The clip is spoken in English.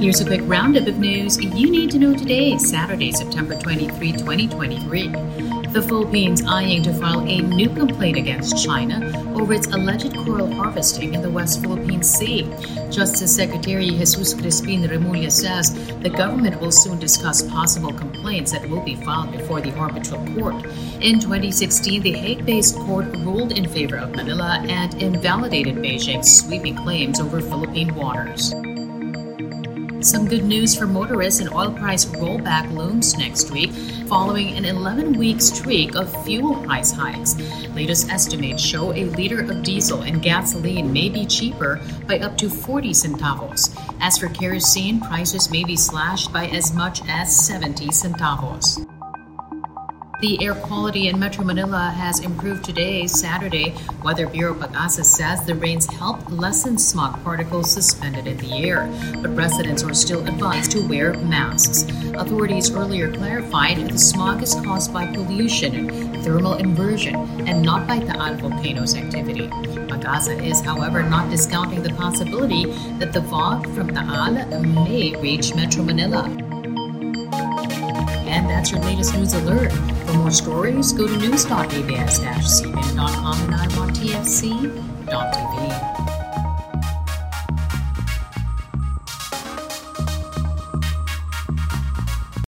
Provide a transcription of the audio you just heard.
Here's a quick roundup of news you need to know today, Saturday, September 23, 2023. The Philippines eyeing to file a new complaint against China over its alleged coral harvesting in the West Philippine Sea. Justice Secretary Jesus Crispin Remulla says the government will soon discuss possible complaints that will be filed before the arbitral court. In 2016, the Hague based court ruled in favor of Manila and invalidated Beijing's sweeping claims over Philippine waters. Some good news for motorists and oil price rollback looms next week following an 11 week streak of fuel price hikes. Latest estimates show a liter of diesel and gasoline may be cheaper by up to 40 centavos. As for kerosene, prices may be slashed by as much as 70 centavos. The air quality in Metro Manila has improved today, Saturday. Weather Bureau Pagasa says the rains helped lessen smog particles suspended in the air, but residents are still advised to wear masks. Authorities earlier clarified the smog is caused by pollution and thermal inversion and not by Taal volcano's activity. Pagasa is, however, not discounting the possibility that the fog from Taal may reach Metro Manila. That's your latest news alert. For more stories, go to news.abs-cbn.com and iwanttfc.tv.